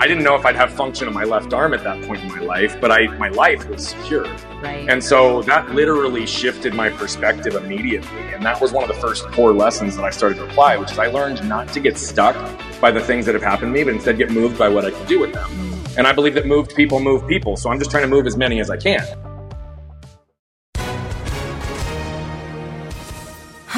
I didn't know if I'd have function in my left arm at that point in my life, but I my life was secure. Right. And so that literally shifted my perspective immediately. And that was one of the first core lessons that I started to apply, which is I learned not to get stuck by the things that have happened to me, but instead get moved by what I can do with them. And I believe that moved people move people. So I'm just trying to move as many as I can.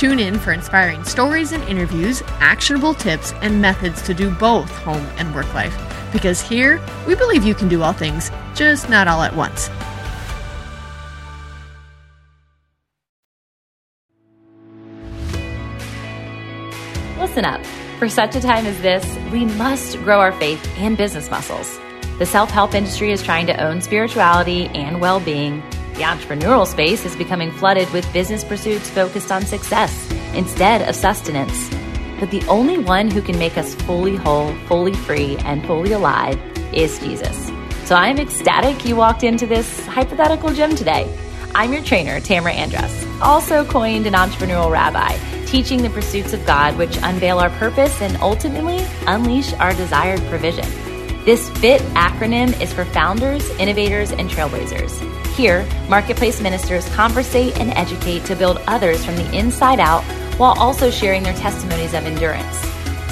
Tune in for inspiring stories and interviews, actionable tips, and methods to do both home and work life. Because here, we believe you can do all things, just not all at once. Listen up. For such a time as this, we must grow our faith and business muscles. The self help industry is trying to own spirituality and well being. The entrepreneurial space is becoming flooded with business pursuits focused on success instead of sustenance. But the only one who can make us fully whole, fully free, and fully alive is Jesus. So I'm ecstatic you walked into this hypothetical gym today. I'm your trainer, Tamra Andress, also coined an entrepreneurial rabbi, teaching the pursuits of God which unveil our purpose and ultimately unleash our desired provision. This FIT acronym is for founders, innovators, and trailblazers. Here, marketplace ministers conversate and educate to build others from the inside out while also sharing their testimonies of endurance.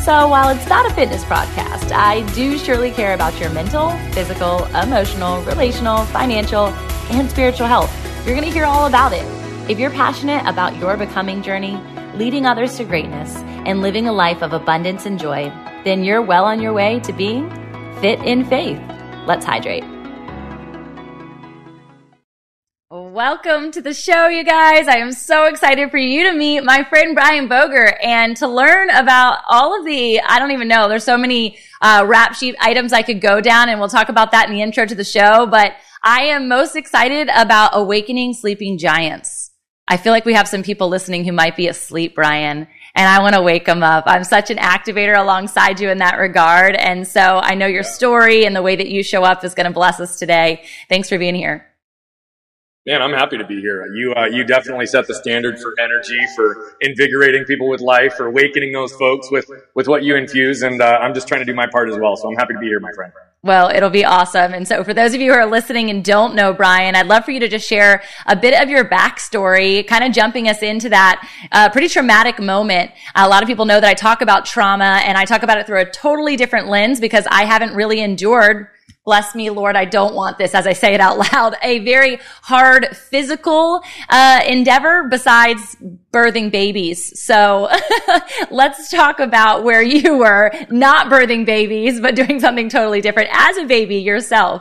So, while it's not a fitness podcast, I do surely care about your mental, physical, emotional, relational, financial, and spiritual health. You're going to hear all about it. If you're passionate about your becoming journey, leading others to greatness, and living a life of abundance and joy, then you're well on your way to being fit in faith. Let's hydrate. Welcome to the show, you guys. I am so excited for you to meet my friend Brian Bogert and to learn about all of the, I don't even know, there's so many uh, rap sheet items I could go down, and we'll talk about that in the intro to the show. But I am most excited about Awakening Sleeping Giants. I feel like we have some people listening who might be asleep, Brian, and I want to wake them up. I'm such an activator alongside you in that regard. And so I know your story and the way that you show up is going to bless us today. Thanks for being here. Man, I'm happy to be here. You, uh, you definitely set the standard for energy, for invigorating people with life, for awakening those folks with, with what you infuse. And uh, I'm just trying to do my part as well. So I'm happy to be here, my friend. Well, it'll be awesome. And so for those of you who are listening and don't know Brian, I'd love for you to just share a bit of your backstory, kind of jumping us into that uh, pretty traumatic moment. a lot of people know that I talk about trauma and I talk about it through a totally different lens because I haven't really endured bless me, Lord, I don't want this, as I say it out loud, a very hard physical uh, endeavor besides birthing babies. So let's talk about where you were not birthing babies, but doing something totally different as a baby yourself.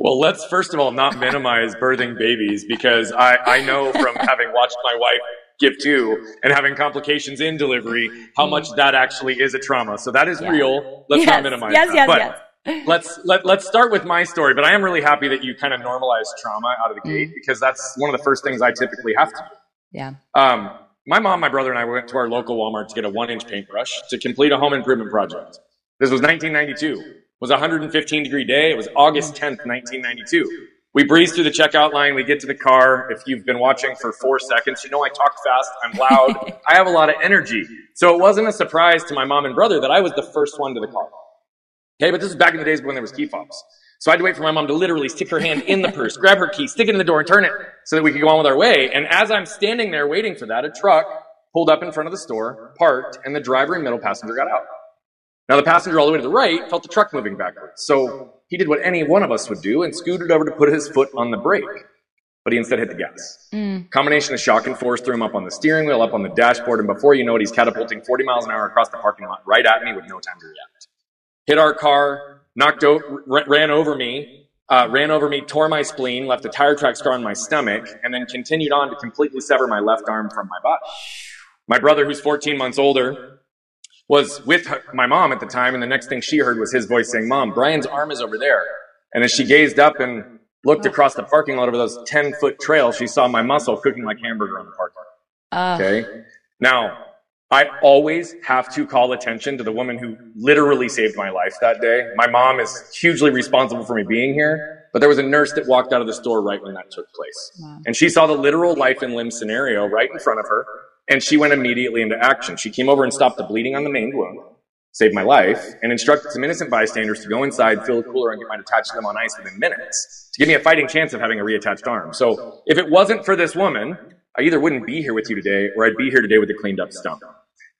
Well, let's first of all not minimize birthing babies because I, I know from having watched my wife give two and having complications in delivery how much that actually is a trauma. So that is yeah. real. Let's yes, not minimize yes, that. Yes, but yes let's let, let's start with my story but i am really happy that you kind of normalized trauma out of the gate mm. because that's one of the first things i typically have to do yeah um, my mom my brother and i went to our local walmart to get a one inch paintbrush to complete a home improvement project this was 1992 it was a 115 degree day it was august 10th 1992 We breeze through the checkout line. We get to the car. If you've been watching for four seconds, you know I talk fast. I'm loud. I have a lot of energy. So it wasn't a surprise to my mom and brother that I was the first one to the car. Okay, but this is back in the days when there was key fobs. So I had to wait for my mom to literally stick her hand in the purse, grab her key, stick it in the door, and turn it so that we could go on with our way. And as I'm standing there waiting for that, a truck pulled up in front of the store, parked, and the driver and middle passenger got out. Now the passenger all the way to the right felt the truck moving backwards. So he did what any one of us would do and scooted over to put his foot on the brake. But he instead hit the gas. Mm. Combination of shock and force threw him up on the steering wheel, up on the dashboard, and before you know it, he's catapulting 40 miles an hour across the parking lot right at me with no time to react. Hit our car, knocked out, ran over me, uh, ran over me, tore my spleen, left a tire track scar on my stomach, and then continued on to completely sever my left arm from my body. My brother, who's 14 months older, was with my mom at the time, and the next thing she heard was his voice saying, Mom, Brian's arm is over there. And as she gazed up and looked across the parking lot over those 10 foot trails, she saw my muscle cooking like hamburger on the parking lot. Uh. Okay. Now, I always have to call attention to the woman who literally saved my life that day. My mom is hugely responsible for me being here, but there was a nurse that walked out of the store right when that took place. Wow. And she saw the literal life and limb scenario right in front of her. And she went immediately into action. She came over and stopped the bleeding on the main wound, saved my life, and instructed some innocent bystanders to go inside, fill a cooler, and get my detached limb on ice within minutes to give me a fighting chance of having a reattached arm. So if it wasn't for this woman, I either wouldn't be here with you today or I'd be here today with a cleaned up stump.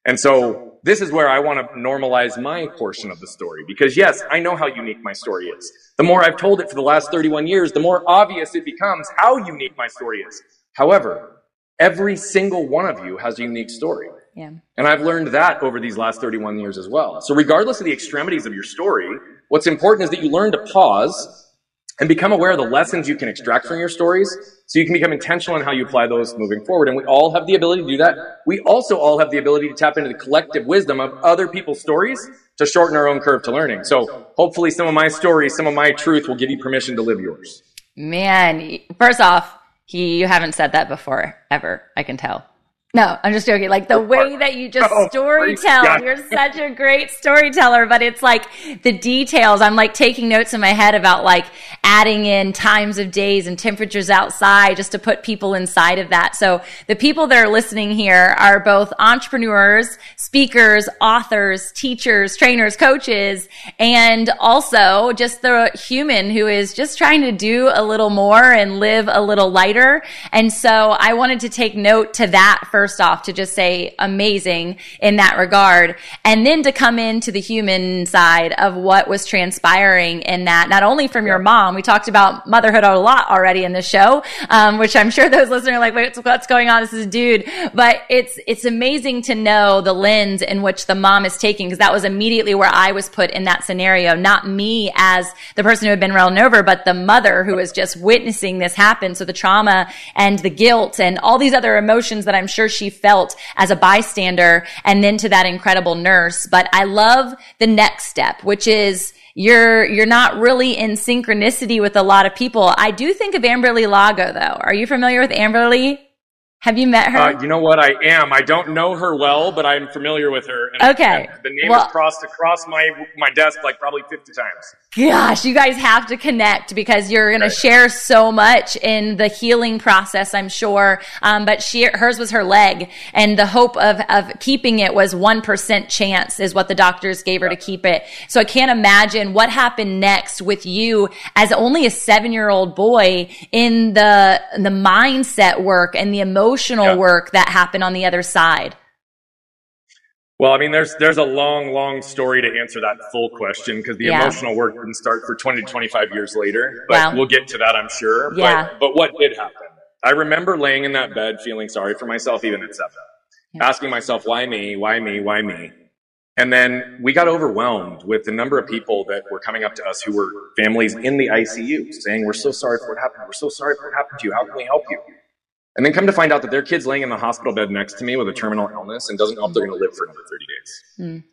And so this is where I want to normalize my portion of the story because yes, I know how unique my story is. The more I've told it for the last 31 years, the more obvious it becomes how unique my story is. However, Every single one of you has a unique story. Yeah. And I've learned that over these last 31 years as well. So regardless of the extremities of your story, what's important is that you learn to pause and become aware of the lessons you can extract from your stories so you can become intentional in how you apply those moving forward. And we all have the ability to do that. We also all have the ability to tap into the collective wisdom of other people's stories to shorten our own curve to learning. So hopefully some of my stories, some of my truth will give you permission to live yours. Man, first off, he, you haven't said that before, ever, I can tell. No, I'm just joking. Like the way that you just oh, story tell, you're such a great storyteller, but it's like the details. I'm like taking notes in my head about like adding in times of days and temperatures outside just to put people inside of that. So the people that are listening here are both entrepreneurs, speakers, authors, teachers, trainers, coaches, and also just the human who is just trying to do a little more and live a little lighter. And so I wanted to take note to that first first off to just say amazing in that regard. And then to come into the human side of what was transpiring in that, not only from your mom, we talked about motherhood a lot already in the show, um, which I'm sure those listeners are like, wait, what's going on? This is a dude. But it's, it's amazing to know the lens in which the mom is taking because that was immediately where I was put in that scenario. Not me as the person who had been run over, but the mother who was just witnessing this happen. So the trauma and the guilt and all these other emotions that I'm sure she felt as a bystander and then to that incredible nurse. But I love the next step, which is you're you're not really in synchronicity with a lot of people. I do think of Amberly Lago though. Are you familiar with Amberly? Have you met her? Uh, you know what? I am. I don't know her well, but I'm familiar with her. And okay. the name well, is crossed across my my desk like probably 50 times. Gosh, you guys have to connect because you're going right. to share so much in the healing process, I'm sure. Um, but she, hers was her leg, and the hope of of keeping it was one percent chance is what the doctors gave her yeah. to keep it. So I can't imagine what happened next with you as only a seven year old boy in the the mindset work and the emotion emotional yeah. work that happened on the other side? Well, I mean, there's there's a long, long story to answer that full question because the yeah. emotional work didn't start for 20 to 25 years later. But wow. we'll get to that, I'm sure. Yeah. But, but what did happen? I remember laying in that bed feeling sorry for myself, even at seven, yeah. asking myself, why me? Why me? Why me? And then we got overwhelmed with the number of people that were coming up to us who were families in the ICU saying, We're so sorry for what happened. We're so sorry for what happened to you. How can we help you? And then come to find out that their kid's laying in the hospital bed next to me with a terminal illness and doesn't know if they're going to live for another 30 days. Mm.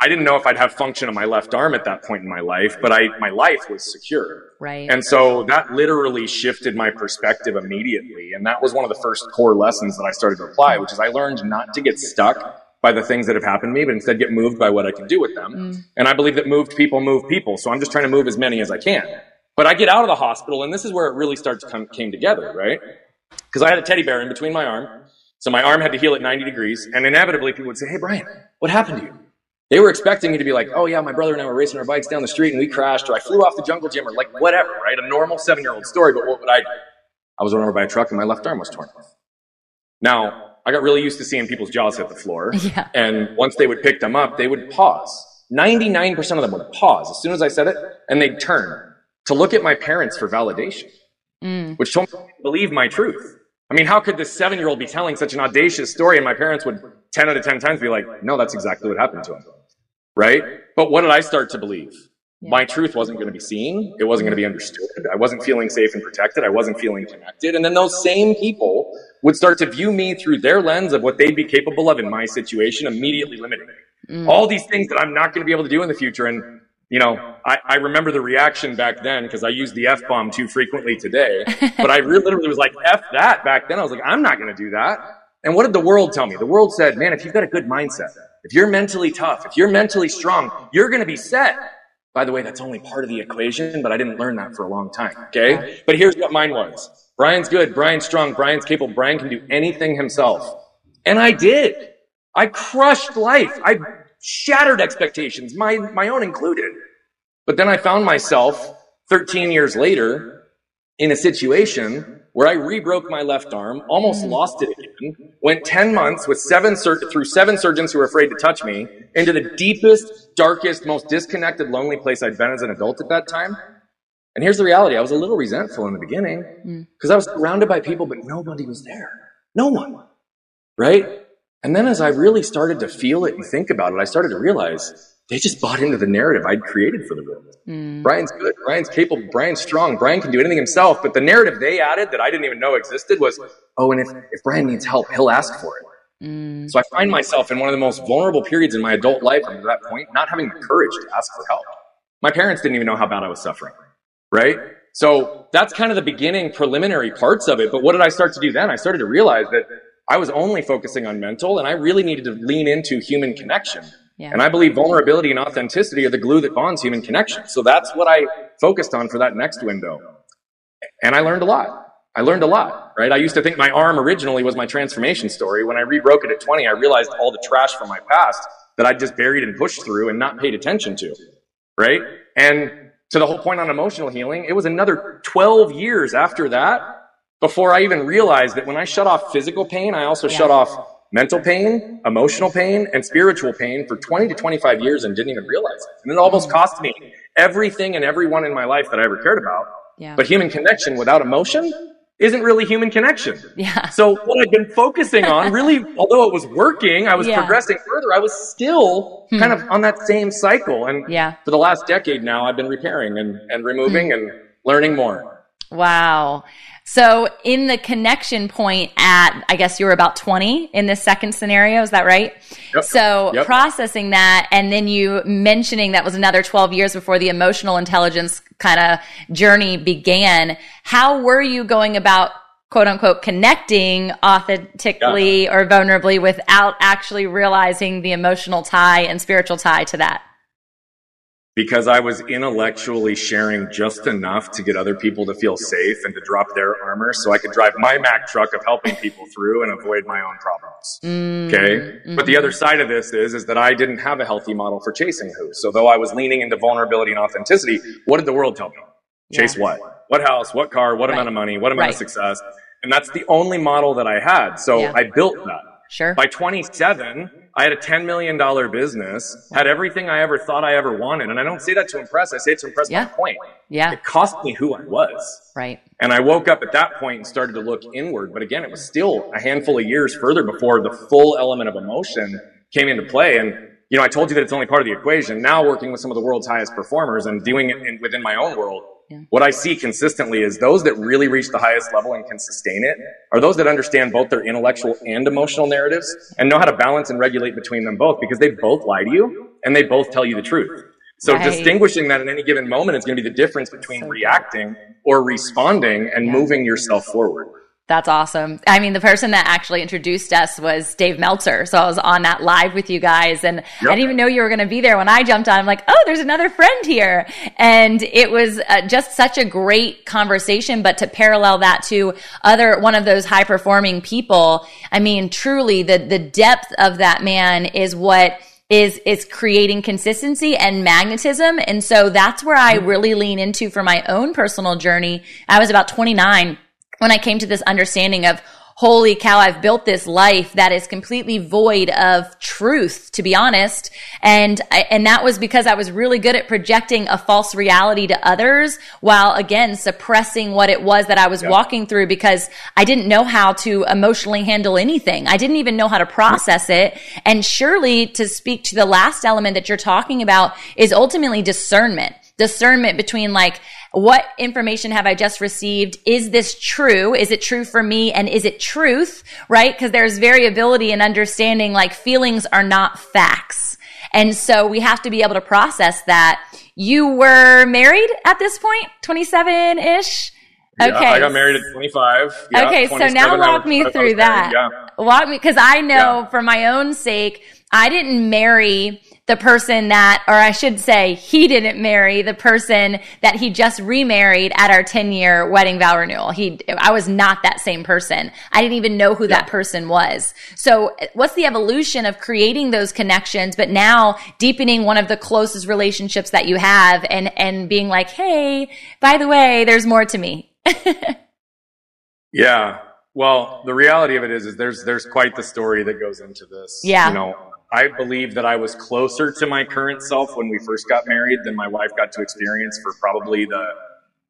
I didn't know if I'd have function on my left arm at that point in my life, but I, my life was secure. Right. And so that literally shifted my perspective immediately. And that was one of the first core lessons that I started to apply, which is I learned not to get stuck by the things that have happened to me, but instead get moved by what I can do with them. Mm. And I believe that moved people move people. So I'm just trying to move as many as I can. But I get out of the hospital, and this is where it really starts to come came together, right? Because I had a teddy bear in between my arm, so my arm had to heal at 90 degrees, and inevitably people would say, "Hey, Brian, what happened to you?" They were expecting me to be like, "Oh yeah, my brother and I were racing our bikes down the street, and we crashed, or I flew off the jungle gym, or like whatever, right? A normal seven-year-old story. But what would I do? I was run over by a truck, and my left arm was torn off. Now, I got really used to seeing people's jaws hit the floor, Yeah. and once they would pick them up, they would pause. 99% of them would pause as soon as I said it, and they'd turn to look at my parents for validation, mm. which told me to believe my truth. I mean, how could this seven year old be telling such an audacious story and my parents would 10 out of 10 times be like, no, that's exactly what happened to him. Right? But what did I start to believe? My truth wasn't going to be seen. It wasn't going to be understood. I wasn't feeling safe and protected. I wasn't feeling connected. And then those same people would start to view me through their lens of what they'd be capable of in my situation, immediately limiting me. Mm. All these things that I'm not going to be able to do in the future. And, you know, I, I remember the reaction back then because I used the F bomb too frequently today. but I literally was like, F that back then. I was like, I'm not going to do that. And what did the world tell me? The world said, man, if you've got a good mindset, if you're mentally tough, if you're mentally strong, you're going to be set. By the way, that's only part of the equation, but I didn't learn that for a long time. Okay. But here's what mine was. Brian's good. Brian's strong. Brian's capable. Brian can do anything himself. And I did. I crushed life. I shattered expectations, my, my own included. But then I found myself 13 years later in a situation where I rebroke my left arm, almost mm. lost it again, went 10 months with seven sur- through seven surgeons who were afraid to touch me into the deepest, darkest, most disconnected, lonely place I'd been as an adult at that time. And here's the reality. I was a little resentful in the beginning mm. because I was surrounded by people, but nobody was there. No one. Right? And then as I really started to feel it and think about it, I started to realize they just bought into the narrative I'd created for the world. Mm. Brian's good. Brian's capable. Brian's strong. Brian can do anything himself. But the narrative they added that I didn't even know existed was, oh, and if, if Brian needs help, he'll ask for it. Mm. So I find myself in one of the most vulnerable periods in my adult life up to that point, not having the courage to ask for help. My parents didn't even know how bad I was suffering. Right? So that's kind of the beginning preliminary parts of it. But what did I start to do then? I started to realize that I was only focusing on mental and I really needed to lean into human connection. Yeah. And I believe vulnerability and authenticity are the glue that bonds human connection. So that's what I focused on for that next window. And I learned a lot. I learned a lot, right? I used to think my arm originally was my transformation story. When I rebroke it at 20, I realized all the trash from my past that I just buried and pushed through and not paid attention to, right? And to the whole point on emotional healing, it was another 12 years after that before I even realized that when I shut off physical pain, I also shut off mental pain, emotional pain, and spiritual pain for 20 to 25 years and didn't even realize it. And it almost cost me everything and everyone in my life that I ever cared about. Yeah. But human connection without emotion isn't really human connection. Yeah. So what I've been focusing on, really, although it was working, I was Yeah. Hmm. progressing further. I was still kind of on that same cycle. And Yeah. for the last decade now, I've been repairing and, and removing Hmm. and learning more. Wow. So in the connection point at, I guess you were about 20 in this second scenario. Is that right? Yep. So Yep. processing that and then you mentioning that was another 12 years before the emotional intelligence kind of journey began. How were you going about quote unquote connecting authentically or vulnerably without actually realizing the emotional tie and spiritual tie to that? Because I was intellectually sharing just enough to get other people to feel safe and to drop their armor so I could drive my Mack truck of helping people through and avoid my own problems. Mm, okay. Mm. But the other side of this is, is that I didn't have a healthy model for chasing who. So though I was leaning into vulnerability and authenticity, what did the world tell me? Chase what? What house? What car? What amount of money? What amount Right. of success? And that's the only model that I had. So Yeah. I built that. Sure. By 27, I had a $10 million business, had everything I ever thought I ever wanted. And I don't say that to impress. I say it to impress Yeah. my point. yeah. It cost me who I was. Right. And I woke up at that point and started to look inward. But again, it was still a handful of years further before the full element of emotion came into play. And, you know, I told you that it's only part of the equation. Now working with some of the world's highest performers and doing it in, within my own world, what I see consistently is those that really reach the highest level and can sustain it are those that understand both their intellectual and emotional narratives and know how to balance and regulate between them both because they both lie to you and they both tell you the truth. So Right. distinguishing that in any given moment is going to be the difference between reacting or responding and moving yourself forward. That's awesome. I mean, the person that actually introduced us was Dave Meltzer. So I was on that live with you guys and yep. I didn't even know you were going to be there when I jumped on. I'm like, oh, there's another friend here. And it was uh, just such a great conversation. But to parallel that to other, one of those high performing people, I mean, truly the, the depth of that man is what is is creating consistency and magnetism and so that's where I really lean into for my own personal journey. I was about 29 when I came to this understanding of holy cow, I've built this life that is completely void of truth, to be honest. And, and that was because I was really good at projecting a false reality to others while again suppressing what it was that I was yep. walking through because I didn't know how to emotionally handle anything. I didn't even know how to process it. And surely to speak to the last element that you're talking about is ultimately discernment discernment between like what information have I just received? Is this true? Is it true for me? And is it truth? Right? Because there's variability in understanding like feelings are not facts. And so we have to be able to process that. You were married at this point, 27 ish? Okay. Yeah, I got married at 25. Yeah, okay, so now walk me through that. Married, yeah. Walk me, because I know for my own sake, I didn't marry the person that, or I should say, he didn't marry the person that he just remarried at our 10 year wedding vow renewal. He, I was not that same person. I didn't even know who yeah. that person was. So what's the evolution of creating those connections, but now deepening one of the closest relationships that you have and, and being like, Hey, by the way, there's more to me. yeah. Well, the reality of it is, is there's, there's quite the story that goes into this. Yeah. You know, I believe that I was closer to my current self when we first got married than my wife got to experience for probably the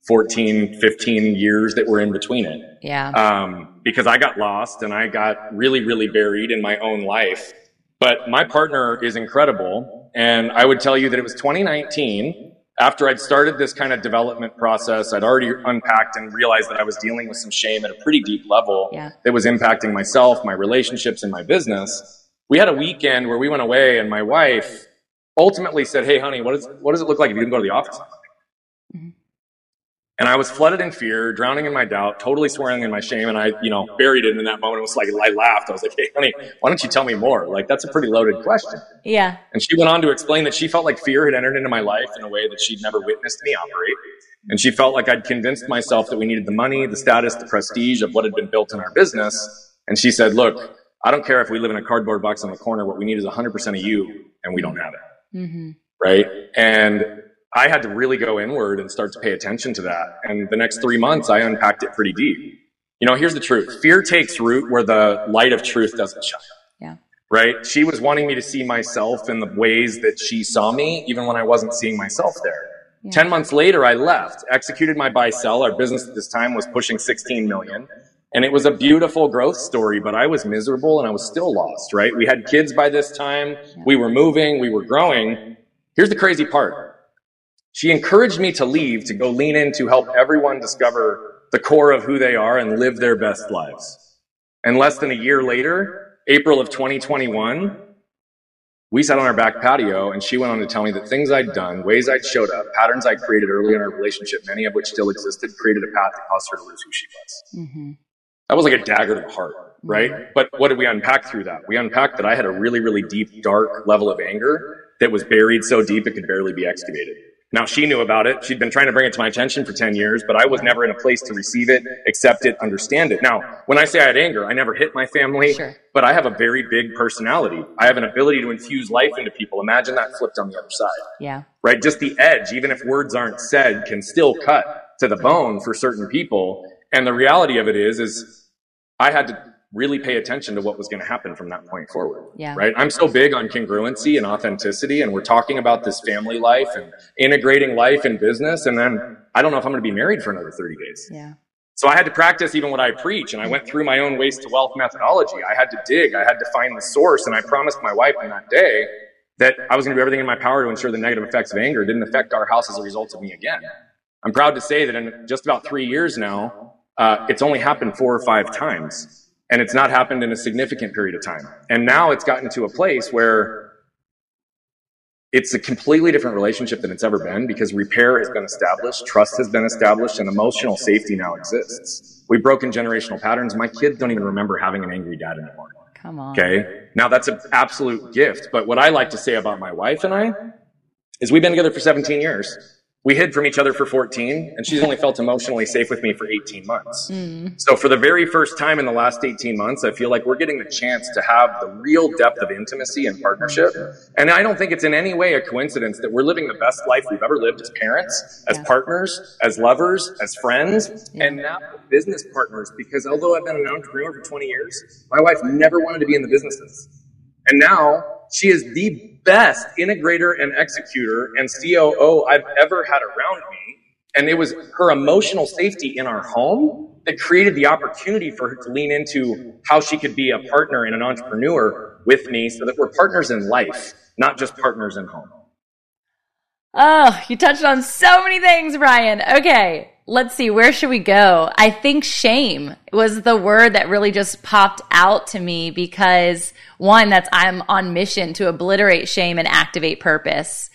14, 15 years that were in between it. Yeah. Um, because I got lost and I got really, really buried in my own life. But my partner is incredible. And I would tell you that it was 2019 after I'd started this kind of development process. I'd already unpacked and realized that I was dealing with some shame at a pretty deep level yeah. that was impacting myself, my relationships, and my business we had a weekend where we went away and my wife ultimately said, Hey, honey, what, is, what does it look like if you didn't go to the office? Mm-hmm. And I was flooded in fear, drowning in my doubt, totally swearing in my shame. And I, you know, buried it in that moment. It was like, I laughed. I was like, Hey, honey, why don't you tell me more? Like, that's a pretty loaded question. Yeah. And she went on to explain that she felt like fear had entered into my life in a way that she'd never witnessed me operate. And she felt like I'd convinced myself that we needed the money, the status, the prestige of what had been built in our business. And she said, look, I don't care if we live in a cardboard box on the corner. What we need is 100% of you, and we don't have it. Mm-hmm. Right? And I had to really go inward and start to pay attention to that. And the next three months, I unpacked it pretty deep. You know, here's the truth fear takes root where the light of truth doesn't shine. Yeah. Right? She was wanting me to see myself in the ways that she saw me, even when I wasn't seeing myself there. Yeah. 10 months later, I left, executed my buy sell. Our business at this time was pushing 16 million. And it was a beautiful growth story, but I was miserable and I was still lost, right? We had kids by this time. We were moving. We were growing. Here's the crazy part. She encouraged me to leave to go lean in to help everyone discover the core of who they are and live their best lives. And less than a year later, April of 2021, we sat on our back patio and she went on to tell me that things I'd done, ways I'd showed up, patterns I'd created early in our relationship, many of which still existed, created a path that caused her to lose who she was. Mm-hmm that was like a dagger to the heart, right? But what did we unpack through that? We unpacked that I had a really, really deep, dark level of anger that was buried so deep it could barely be excavated. Now she knew about it. She'd been trying to bring it to my attention for 10 years, but I was never in a place to receive it, accept it, understand it. Now, when I say I had anger, I never hit my family, sure. but I have a very big personality. I have an ability to infuse life into people. Imagine that flipped on the other side. Yeah. Right? Just the edge, even if words aren't said, can still cut to the bone for certain people. And the reality of it is, is I had to really pay attention to what was going to happen from that point forward. Yeah. Right. I'm so big on congruency and authenticity, and we're talking about this family life and integrating life and business. And then I don't know if I'm going to be married for another 30 days. Yeah. So I had to practice even what I preach, and I went through my own waste to wealth methodology. I had to dig, I had to find the source, and I promised my wife on that day that I was going to do everything in my power to ensure the negative effects of anger didn't affect our house as a result of me again. I'm proud to say that in just about three years now, uh, it's only happened four or five times, and it's not happened in a significant period of time. And now it's gotten to a place where it's a completely different relationship than it's ever been because repair has been established, trust has been established, and emotional safety now exists. We've broken generational patterns. My kids don't even remember having an angry dad anymore. Come on. Okay. Now that's an absolute gift. But what I like to say about my wife and I is we've been together for 17 years. We hid from each other for 14, and she's only felt emotionally safe with me for 18 months. Mm. So, for the very first time in the last 18 months, I feel like we're getting the chance to have the real depth of intimacy and partnership. And I don't think it's in any way a coincidence that we're living the best life we've ever lived as parents, as Yeah. partners, as lovers, as friends, Yeah. and now business partners. Because although I've been an entrepreneur for 20 years, my wife never wanted to be in the businesses. And now she is the best integrator and executor and COO I've ever had around me. And it was her emotional safety in our home that created the opportunity for her to lean into how she could be a partner and an entrepreneur with me so that we're partners in life, not just partners in home. Oh, you touched on so many things, Brian. Okay, let's see. Where should we go? I think shame was the word that really just popped out to me because one, that's I'm on mission to obliterate shame and activate purpose.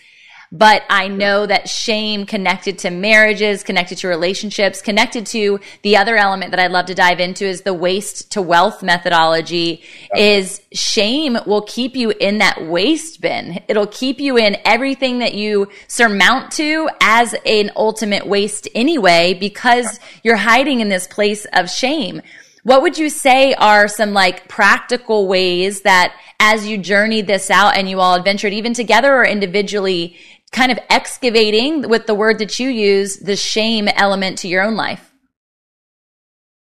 But I know that shame connected to marriages, connected to relationships, connected to the other element that I'd love to dive into is the waste to wealth methodology is shame will keep you in that waste bin. It'll keep you in everything that you surmount to as an ultimate waste anyway, because you're hiding in this place of shame. What would you say are some like practical ways that as you journeyed this out and you all adventured even together or individually kind of excavating with the word that you use the shame element to your own life?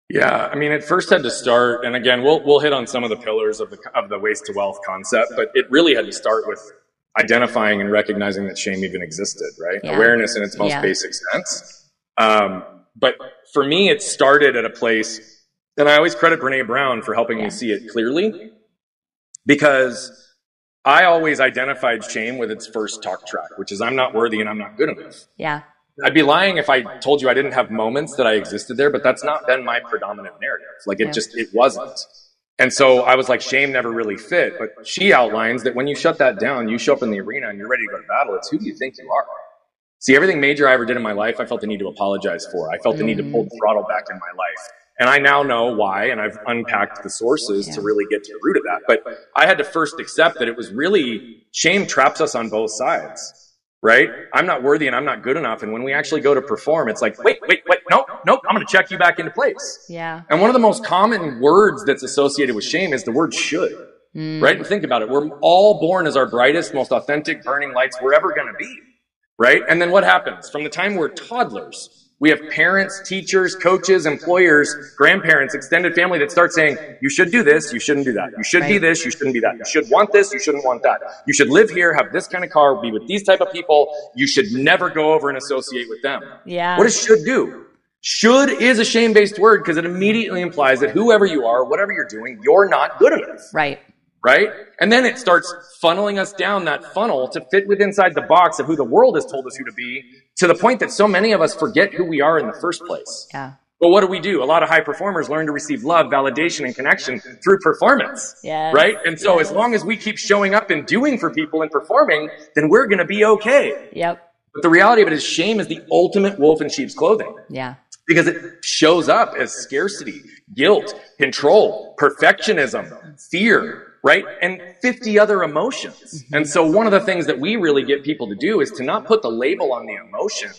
Yeah, I mean, it first had to start, and again, we'll we'll hit on some of the pillars of the of the waste to wealth concept, but it really had to start with identifying and recognizing that shame even existed, right? Yeah. Awareness in its most Yeah. basic sense. Um, but for me, it started at a place, and I always credit Brene Brown for helping Yeah. me see it clearly, because I always identified shame with its first talk track, which is I'm not worthy and I'm not good enough. Yeah. I'd be lying if I told you I didn't have moments that I existed there, but that's not been my predominant narrative. Like it Yeah. just, it wasn't. And so I was like, shame never really fit. But she outlines that when you shut that down, you show up in the arena and you're ready to go to battle. It's who do you think you are? See, everything major I ever did in my life, I felt the need to apologize for. I felt the need to pull the throttle back in my life. And I now know why, and I've unpacked the sources to really get to the root of that. But I had to first accept that it was really shame traps us on both sides right? I'm not worthy and I'm not good enough. And when we actually go to perform, it's like, wait, wait, wait, nope, nope, I'm going to check you back into place. Yeah. And one of the most common words that's associated with shame is the word should, mm. right? And think about it. We're all born as our brightest, most authentic, burning lights we're ever going to be, right? And then what happens? From the time we're toddlers, we have parents, teachers, coaches, employers, grandparents, extended family that start saying, you should do this, you shouldn't do that. You should be this, you shouldn't be that. You should want this, you shouldn't want that. You should live here, have this kind of car, be with these type of people. You should never go over and associate with them. Yeah. What does should do? Should is a shame-based word because it immediately implies that whoever you are, whatever you're doing, you're not good enough Right. Right? And then it starts funneling us down that funnel to fit with inside the box of who the world has told us who to be to the point that so many of us forget who we are in the first place. Yeah. But what do we do? A lot of high performers learn to receive love, validation, and connection through performance. Yes. Right? And so as long as we keep showing up and doing for people and performing, then we're going to be okay. Yep. But the reality of it is shame is the ultimate wolf in sheep's clothing Yeah. because it shows up as scarcity, guilt, control, perfectionism, fear, right? And 50 other emotions. Mm-hmm. And so one of the things that we really get people to do is to not put the label on the emotion,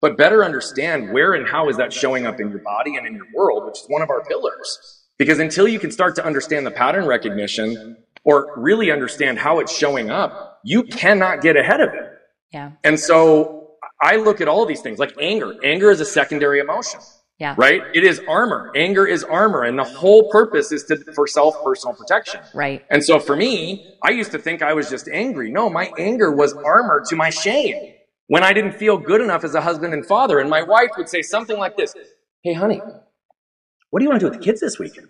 but better understand where and how is that showing up in your body and in your world, which is one of our pillars. Because until you can start to understand the pattern recognition or really understand how it's showing up, you cannot get ahead of it. Yeah. And so I look at all these things like anger. Anger is a secondary emotion, Yeah. right? It is armor. Anger is armor. And the whole purpose is to, for self personal protection. Right. And so for me, I used to think I was just angry. No, my anger was armor to my shame when I didn't feel good enough as a husband and father. And my wife would say something like this Hey, honey, what do you want to do with the kids this weekend?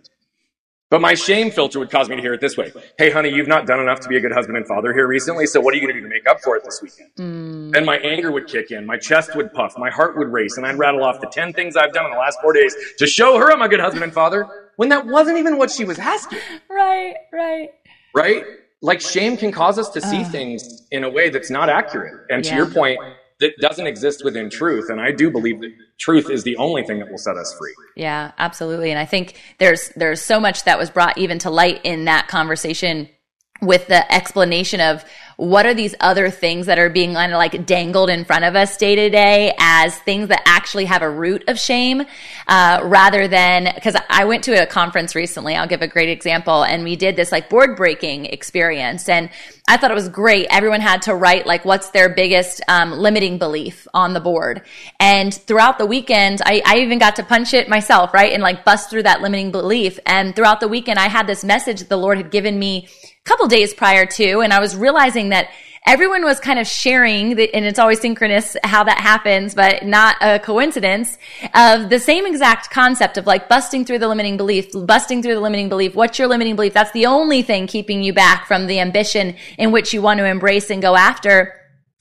But my shame filter would cause me to hear it this way. Hey, honey, you've not done enough to be a good husband and father here recently, so what are you going to do to make up for it this weekend? Mm. Then my anger would kick in, my chest would puff, my heart would race, and I'd rattle off the 10 things I've done in the last four days to show her I'm a good husband and father when that wasn't even what she was asking Right. Right. right? like shame can cause us to see things in a way that's not accurate. And to your point, that doesn't exist within truth. And I do believe that truth is the only thing that will set us free. Yeah, absolutely. And I think there's there's so much that was brought even to light in that conversation with the explanation of what are these other things that are being kind of like dangled in front of us day to day as things that actually have a root of shame uh, rather than because i went to a conference recently i'll give a great example and we did this like board breaking experience and i thought it was great. Everyone had to write like what's their biggest um, limiting belief on the board. And throughout the weekend I, I even got to punch it myself right and like bust through that limiting belief. And throughout the weekend i had this message the lord had given me couple days prior to, and I was realizing that everyone was kind of sharing, the, and it's always synchronous how that happens, but not a coincidence of the same exact concept of like busting through the limiting belief, busting through the limiting belief. What's your limiting belief? That's the only thing keeping you back from the ambition in which you want to embrace and go after.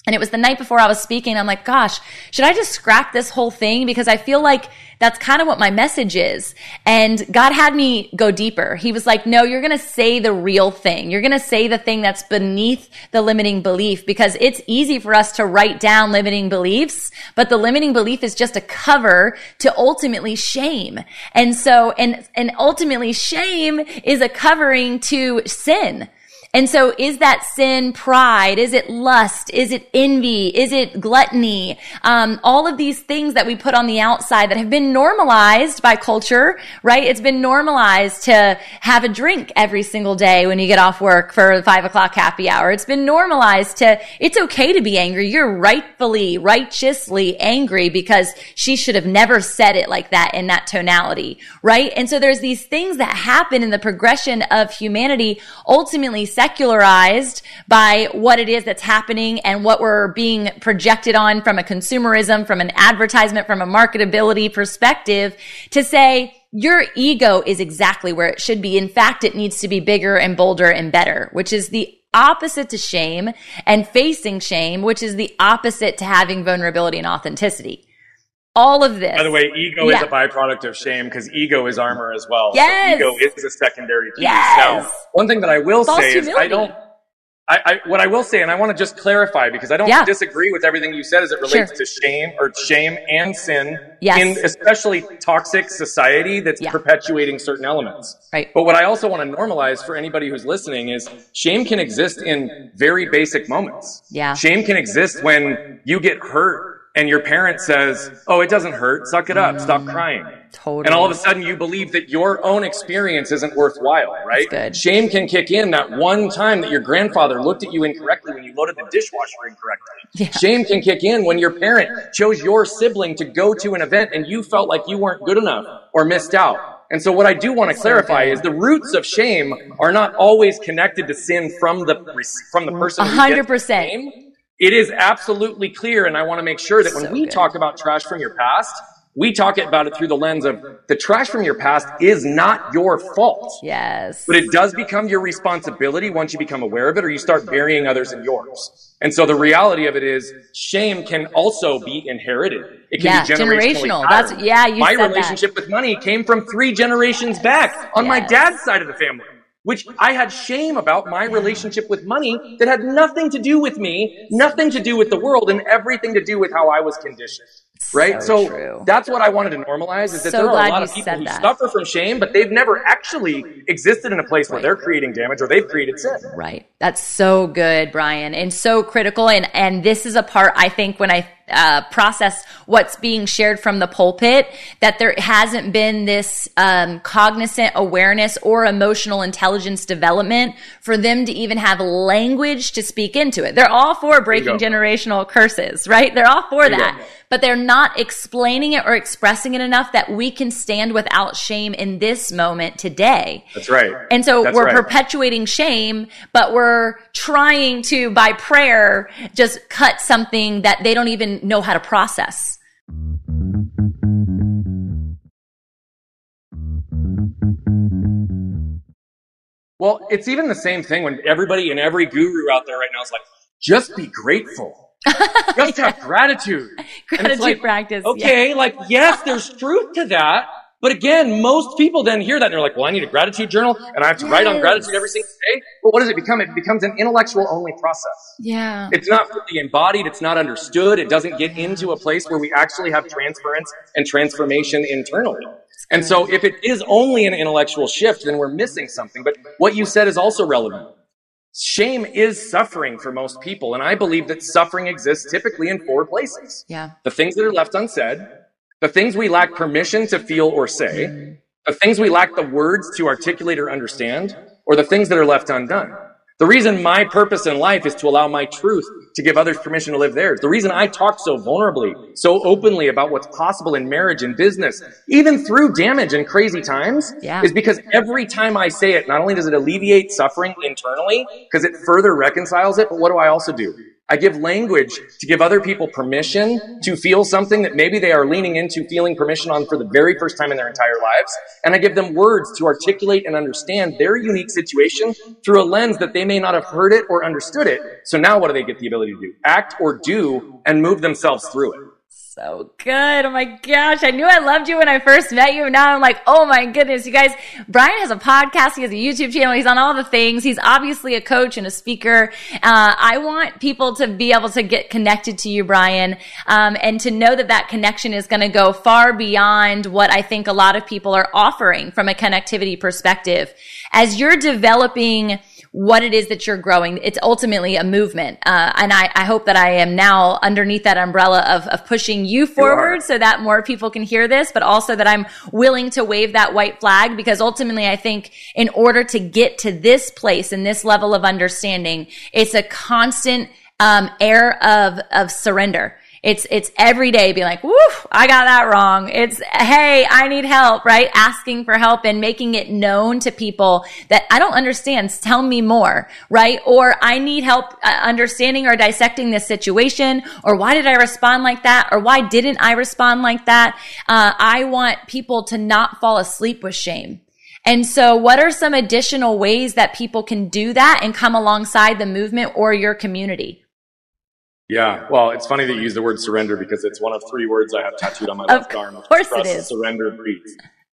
And it was the night before I was speaking. I'm like, gosh, should I just scrap this whole thing? Because I feel like that's kind of what my message is. And God had me go deeper. He was like, no, you're going to say the real thing. You're going to say the thing that's beneath the limiting belief because it's easy for us to write down limiting beliefs, but the limiting belief is just a cover to ultimately shame. And so, and, and ultimately shame is a covering to sin. And so is that sin pride? Is it lust? Is it envy? Is it gluttony? Um, all of these things that we put on the outside that have been normalized by culture, right? It's been normalized to have a drink every single day when you get off work for the five o'clock happy hour. It's been normalized to, it's okay to be angry. You're rightfully, righteously angry because she should have never said it like that in that tonality, right? And so there's these things that happen in the progression of humanity ultimately secularized by what it is that's happening and what we're being projected on from a consumerism, from an advertisement, from a marketability perspective to say, your ego is exactly where it should be. In fact, it needs to be bigger and bolder and better, which is the opposite to shame and facing shame, which is the opposite to having vulnerability and authenticity all of this. By the way, ego yeah. is a byproduct of shame because ego is armor as well. Yes. So ego is a secondary piece. Yes. Now, one thing that I will False say humility. is I don't. I, I, what I will say, and I want to just clarify because I don't Yeah. disagree with everything you said as it relates Sure. to shame or shame and sin Yes. in especially toxic society that's Yeah. perpetuating certain elements. Right. But what I also want to normalize for anybody who's listening is shame can exist in very basic moments. Yeah. Shame can exist when you get hurt and your parent says, Oh, it doesn't hurt. Suck it up. Stop crying. Totally. And all of a sudden you believe that your own experience isn't worthwhile, right? Shame can kick in that one time that your grandfather looked at you incorrectly when you loaded the dishwasher incorrectly. Yeah. Shame can kick in when your parent chose your sibling to go to an event and you felt like you weren't good enough or missed out. And so what I do want to clarify is the roots of shame are not always connected to sin from the from the person. hundred percent. It is absolutely clear, and I want to make sure that when So we good. talk about trash from your past, we talk about it through the lens of the trash from your past is not your fault. Yes. But it does become your responsibility once you become aware of it or you start burying others in yours. And so the reality of it is shame can also be inherited. It can Yeah, be generational. That's- yeah, you My said that. relationship with money came from three generations back on my dad's side of the family. Which I had shame about my relationship with money that had nothing to do with me, nothing to do with the world, and everything to do with how I was conditioned. Right? So So, that's what I wanted to normalize is that So there are a lot of people who that. suffer from shame, but they've never actually existed in a place where they're creating damage or they've created sin. Right. That's so good, Brian, and so critical. And and this is a part I think when I uh, process what's being shared from the pulpit that there hasn't been this um, cognizant awareness or emotional intelligence development for them to even have language to speak into it. They're all for breaking generational curses, right? They're all for that. But they're not explaining it or expressing it enough that we can stand without shame in this moment today. That's right. And so That's we're right. perpetuating shame, but we're trying to, by prayer, just cut something that they don't even know how to process. Well, it's even the same thing when everybody and every guru out there right now is like, just be grateful. just have gratitude. Gratitude like, practice. Okay, like, yes, there's truth to that, But again, most people then hear that and they're like, well, I need a gratitude journal and I have to yes. write on gratitude every single day. But what does it become? It becomes an intellectual only process. Yeah. It's not fully embodied. It's not understood. It doesn't get into a place where we actually have transference and transformation internally. And so if it is only an intellectual shift, then we're missing something. But what you said is also relevant. Shame is suffering for most people. And I believe that suffering exists typically in four places. Yeah. The things that are left unsaid, the things we lack permission to feel or say, the things we lack the words to articulate or understand, or the things that are left undone. The reason my purpose in life is to allow my truth to give others permission to live theirs. The reason I talk so vulnerably, so openly about what's possible in marriage and business, even through damage and crazy times, yeah. is because every time I say it, not only does it alleviate suffering internally, because it further reconciles it, but what do I also do? I give language to give other people permission to feel something that maybe they are leaning into feeling permission on for the very first time in their entire lives. And I give them words to articulate and understand their unique situation through a lens that they may not have heard it or understood it. So now what do they get the ability to do? Act or do and move themselves through it so good. Oh my gosh. I knew I loved you when I first met you. Now I'm like, oh my goodness. You guys, Brian has a podcast. He has a YouTube channel. He's on all the things. He's obviously a coach and a speaker. Uh, I want people to be able to get connected to you, Brian, um, and to know that that connection is going to go far beyond what I think a lot of people are offering from a connectivity perspective. As you're developing what it is that you're growing. It's ultimately a movement. Uh, and I, I, hope that I am now underneath that umbrella of, of pushing you forward you so that more people can hear this, but also that I'm willing to wave that white flag because ultimately I think in order to get to this place and this level of understanding, it's a constant um, air of, of surrender. It's, it's every day being like, whoo, I got that wrong. It's, hey, I need help, right? Asking for help and making it known to people that I don't understand. Tell me more, right? Or I need help uh, understanding or dissecting this situation. Or why did I respond like that? Or why didn't I respond like that? Uh, I want people to not fall asleep with shame. And so what are some additional ways that people can do that and come alongside the movement or your community? Yeah, well, it's funny that you use the word surrender because it's one of three words I have tattooed on my left arm. Of course Trust, it is. Surrender, breathe.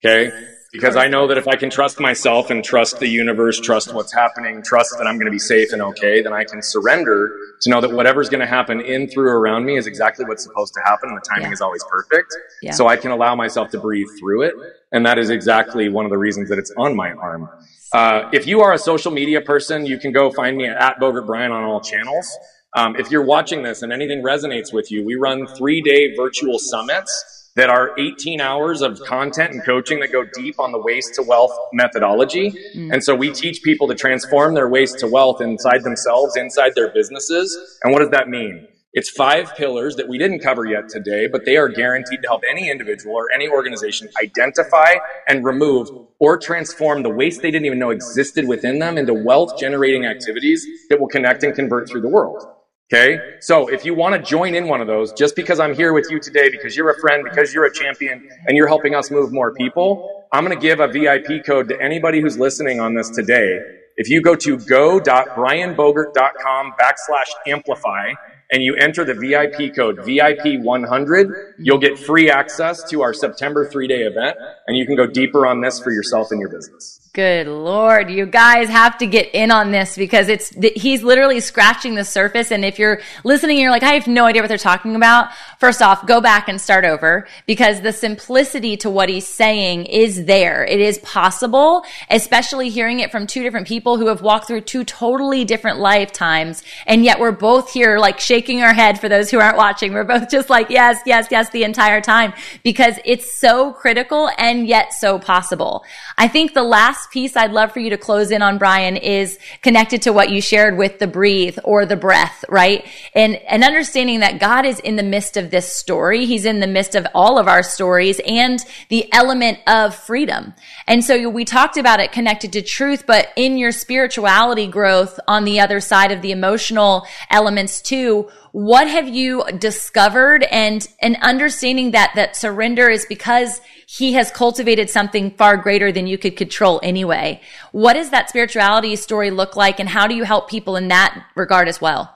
Okay? Because I know that if I can trust myself and trust the universe, trust what's happening, trust that I'm going to be safe and okay, then I can surrender to know that whatever's going to happen in, through, around me is exactly what's supposed to happen and the timing yeah. is always perfect. Yeah. So I can allow myself to breathe through it. And that is exactly one of the reasons that it's on my arm. Uh, if you are a social media person, you can go find me at Bogert Brian on all channels. Um, if you're watching this and anything resonates with you, we run three day virtual summits that are 18 hours of content and coaching that go deep on the waste to wealth methodology. Mm. And so we teach people to transform their waste to wealth inside themselves, inside their businesses. And what does that mean? It's five pillars that we didn't cover yet today, but they are guaranteed to help any individual or any organization identify and remove or transform the waste they didn't even know existed within them into wealth generating activities that will connect and convert through the world. Okay? So if you want to join in one of those, just because I'm here with you today, because you're a friend, because you're a champion, and you're helping us move more people, I'm going to give a VIP code to anybody who's listening on this today. If you go to go.brianbogert.com backslash amplify and you enter the VIP code VIP100, you'll get free access to our September three day event and you can go deeper on this for yourself and your business. Good Lord. You guys have to get in on this because it's, he's literally scratching the surface. And if you're listening, you're like, I have no idea what they're talking about. First off, go back and start over because the simplicity to what he's saying is there. It is possible, especially hearing it from two different people who have walked through two totally different lifetimes. And yet we're both here like shaking our head for those who aren't watching. We're both just like, yes, yes, yes, the entire time because it's so critical and yet so possible. I think the last piece I'd love for you to close in on, Brian, is connected to what you shared with the breathe or the breath, right? And, and understanding that God is in the midst of this story. He's in the midst of all of our stories and the element of freedom. And so we talked about it connected to truth, but in your spirituality growth on the other side of the emotional elements too, what have you discovered and, and understanding that, that surrender is because he has cultivated something far greater than you could control anyway. What does that spirituality story look like and how do you help people in that regard as well?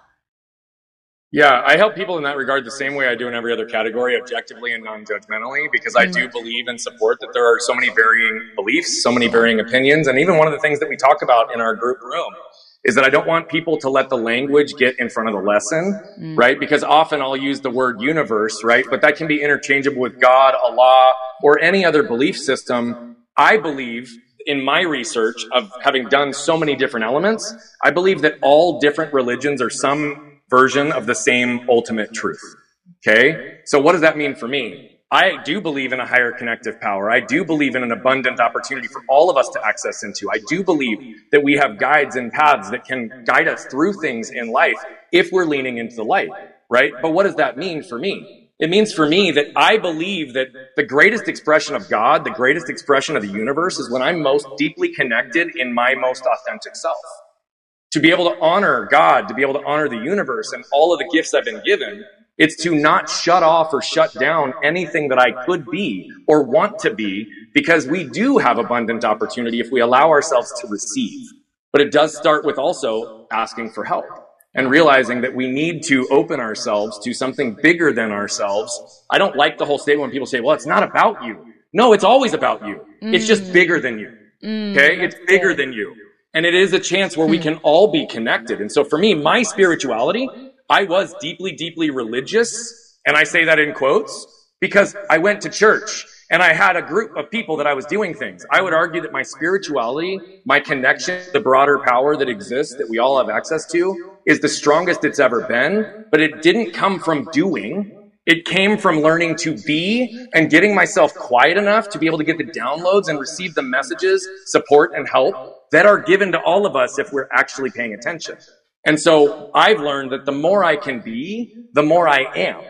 Yeah, I help people in that regard the same way I do in every other category, objectively and non judgmentally, because I do believe and support that there are so many varying beliefs, so many varying opinions. And even one of the things that we talk about in our group room is that I don't want people to let the language get in front of the lesson, mm. right? Because often I'll use the word universe, right? But that can be interchangeable with God, Allah, or any other belief system. I believe in my research of having done so many different elements, I believe that all different religions are some version of the same ultimate truth. Okay? So what does that mean for me? I do believe in a higher connective power. I do believe in an abundant opportunity for all of us to access into. I do believe that we have guides and paths that can guide us through things in life if we're leaning into the light, right? But what does that mean for me? It means for me that I believe that the greatest expression of God, the greatest expression of the universe is when I'm most deeply connected in my most authentic self to be able to honor God, to be able to honor the universe and all of the gifts I've been given, it's to not shut off or shut down anything that I could be or want to be because we do have abundant opportunity if we allow ourselves to receive. But it does start with also asking for help and realizing that we need to open ourselves to something bigger than ourselves. I don't like the whole statement when people say, well, it's not about you. No, it's always about you. Mm. It's just mm. bigger than you. Mm, okay? It's bigger than you. And it is a chance where we hmm. can all be connected. And so for me, my spirituality, I was deeply, deeply religious. And I say that in quotes because I went to church and I had a group of people that I was doing things. I would argue that my spirituality, my connection, the broader power that exists that we all have access to is the strongest it's ever been, but it didn't come from doing. It came from learning to be and getting myself quiet enough to be able to get the downloads and receive the messages, support and help that are given to all of us if we're actually paying attention. And so I've learned that the more I can be, the more I am.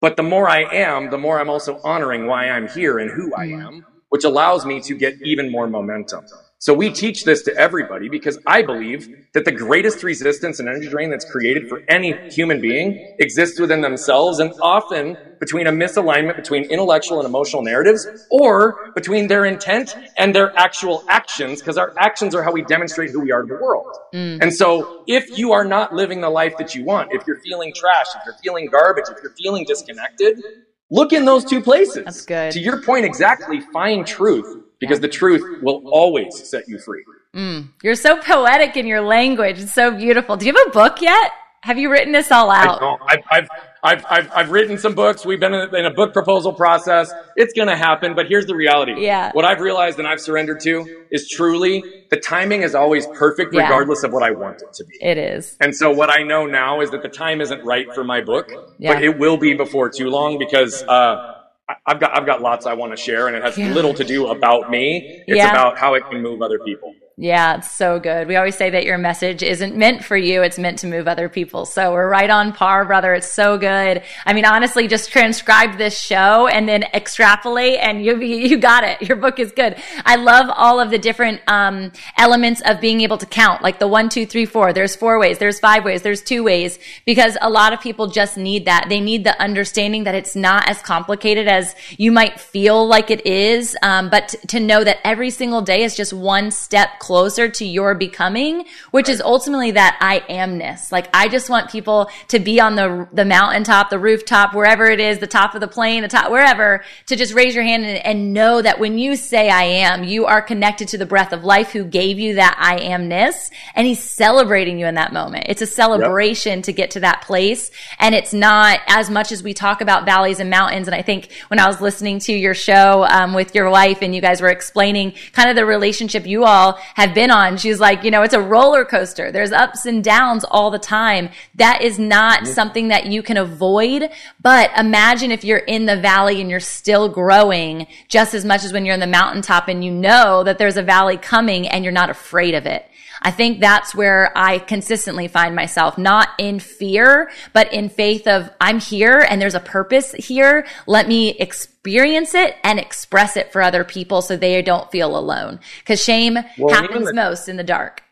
But the more I am, the more I'm also honoring why I'm here and who I mm. am, which allows me to get even more momentum. So we teach this to everybody because I believe that the greatest resistance and energy drain that's created for any human being exists within themselves and often between a misalignment between intellectual and emotional narratives or between their intent and their actual actions because our actions are how we demonstrate who we are to the world. Mm. And so if you are not living the life that you want, if you're feeling trash, if you're feeling garbage, if you're feeling disconnected, look in those two places. That's good. To your point exactly, find truth because the truth will always set you free. Mm. You're so poetic in your language. It's so beautiful. Do you have a book yet? Have you written this all out? I've, I've, I've, I've, I've written some books. We've been in a, in a book proposal process. It's going to happen, but here's the reality. Yeah. What I've realized and I've surrendered to is truly the timing is always perfect yeah. regardless of what I want it to be. It is. And so what I know now is that the time isn't right for my book, yeah. but it will be before too long because, uh, I've got I've got lots I want to share, and it has yeah. little to do about me. It's yeah. about how it can move other people. Yeah, it's so good. We always say that your message isn't meant for you, it's meant to move other people. So we're right on par, brother. It's so good. I mean, honestly, just transcribe this show and then extrapolate and you you got it. Your book is good. I love all of the different um, elements of being able to count, like the one, two, three, four. There's four ways, there's five ways, there's two ways, because a lot of people just need that. They need the understanding that it's not as complicated as you might feel like it is, um, but to know that every single day is just one step closer to your becoming, which is ultimately that I amness. Like I just want people to be on the, the mountaintop, the rooftop, wherever it is, the top of the plane, the top, wherever, to just raise your hand and, and know that when you say I am, you are connected to the breath of life who gave you that I amness and he's celebrating you in that moment. It's a celebration yep. to get to that place. And it's not as much as we talk about valleys and mountains. And I think when I was listening to your show um, with your wife and you guys were explaining kind of the relationship you all have been on. She's like, you know, it's a roller coaster. There's ups and downs all the time. That is not mm-hmm. something that you can avoid. But imagine if you're in the valley and you're still growing just as much as when you're in the mountaintop and you know that there's a valley coming and you're not afraid of it. I think that's where I consistently find myself, not in fear, but in faith of I'm here and there's a purpose here. Let me experience it and express it for other people so they don't feel alone. Cause shame well, happens the, most in the dark.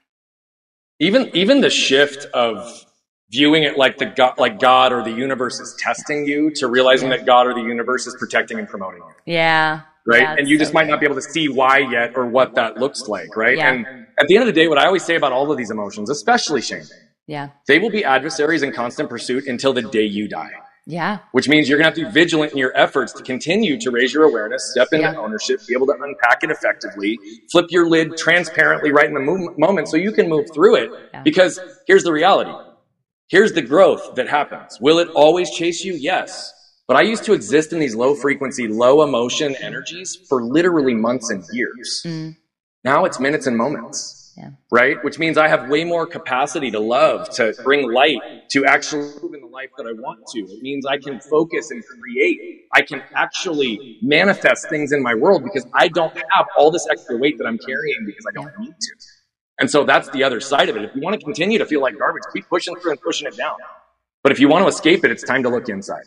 Even, even the shift of viewing it like the God, like God or the universe is testing you to realizing that God or the universe is protecting and promoting you. Yeah. Right. And you so just might not be able to see why yet or what that looks like. Right. Yeah. And at the end of the day, what I always say about all of these emotions, especially shame, Yeah. They will be adversaries in constant pursuit until the day you die. Yeah. Which means you're going to have to be vigilant in your efforts to continue to raise your awareness, step into Yeah. ownership, be able to unpack it effectively, flip your lid transparently right in the mo- moment so you can move through it. Yeah. Because here's the reality. Here's the growth that happens. Will it always chase you? Yes. But I used to exist in these low frequency, low emotion energies for literally months and years. Mm. Now it's minutes and moments Yeah. right? Which means I have way more capacity to love, to bring light, to actually live in the life that I want to. It means I can focus and create. I can actually manifest things in my world because I don't have all this extra weight that I'm carrying because I don't need to. And so that's the other side of it. If you want to continue to feel like garbage, keep pushing through and pushing it down. But if you want to escape it, it's time to look inside.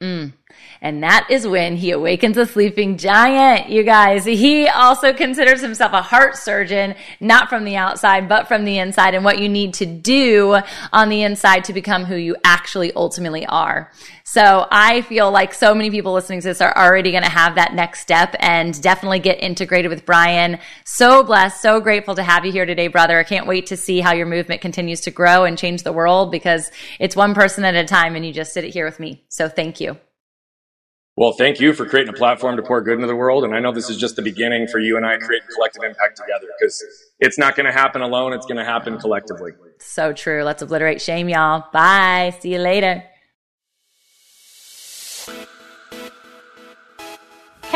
嗯。And that is when he awakens a sleeping giant, you guys. He also considers himself a heart surgeon, not from the outside, but from the inside, and what you need to do on the inside to become who you actually ultimately are. So I feel like so many people listening to this are already going to have that next step and definitely get integrated with Brian. So blessed, so grateful to have you here today, brother. I can't wait to see how your movement continues to grow and change the world because it's one person at a time and you just sit it here with me. So thank you. Well, thank you for creating a platform to pour good into the world. And I know this is just the beginning for you and I creating collective impact together because it's not going to happen alone. It's going to happen collectively. So true. Let's obliterate shame, y'all. Bye. See you later.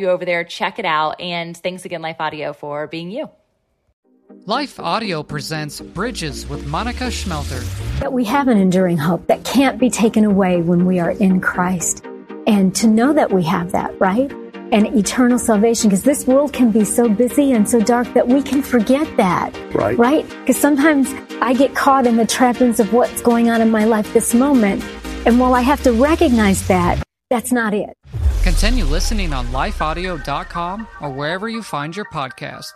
you over there. Check it out. And thanks again, Life Audio, for being you. Life Audio presents Bridges with Monica Schmelter. that we have an enduring hope that can't be taken away when we are in Christ. And to know that we have that, right? And eternal salvation, because this world can be so busy and so dark that we can forget that. Right. Right? Because sometimes I get caught in the trappings of what's going on in my life this moment. And while I have to recognize that, that's not it. Continue listening on lifeaudio.com or wherever you find your podcast.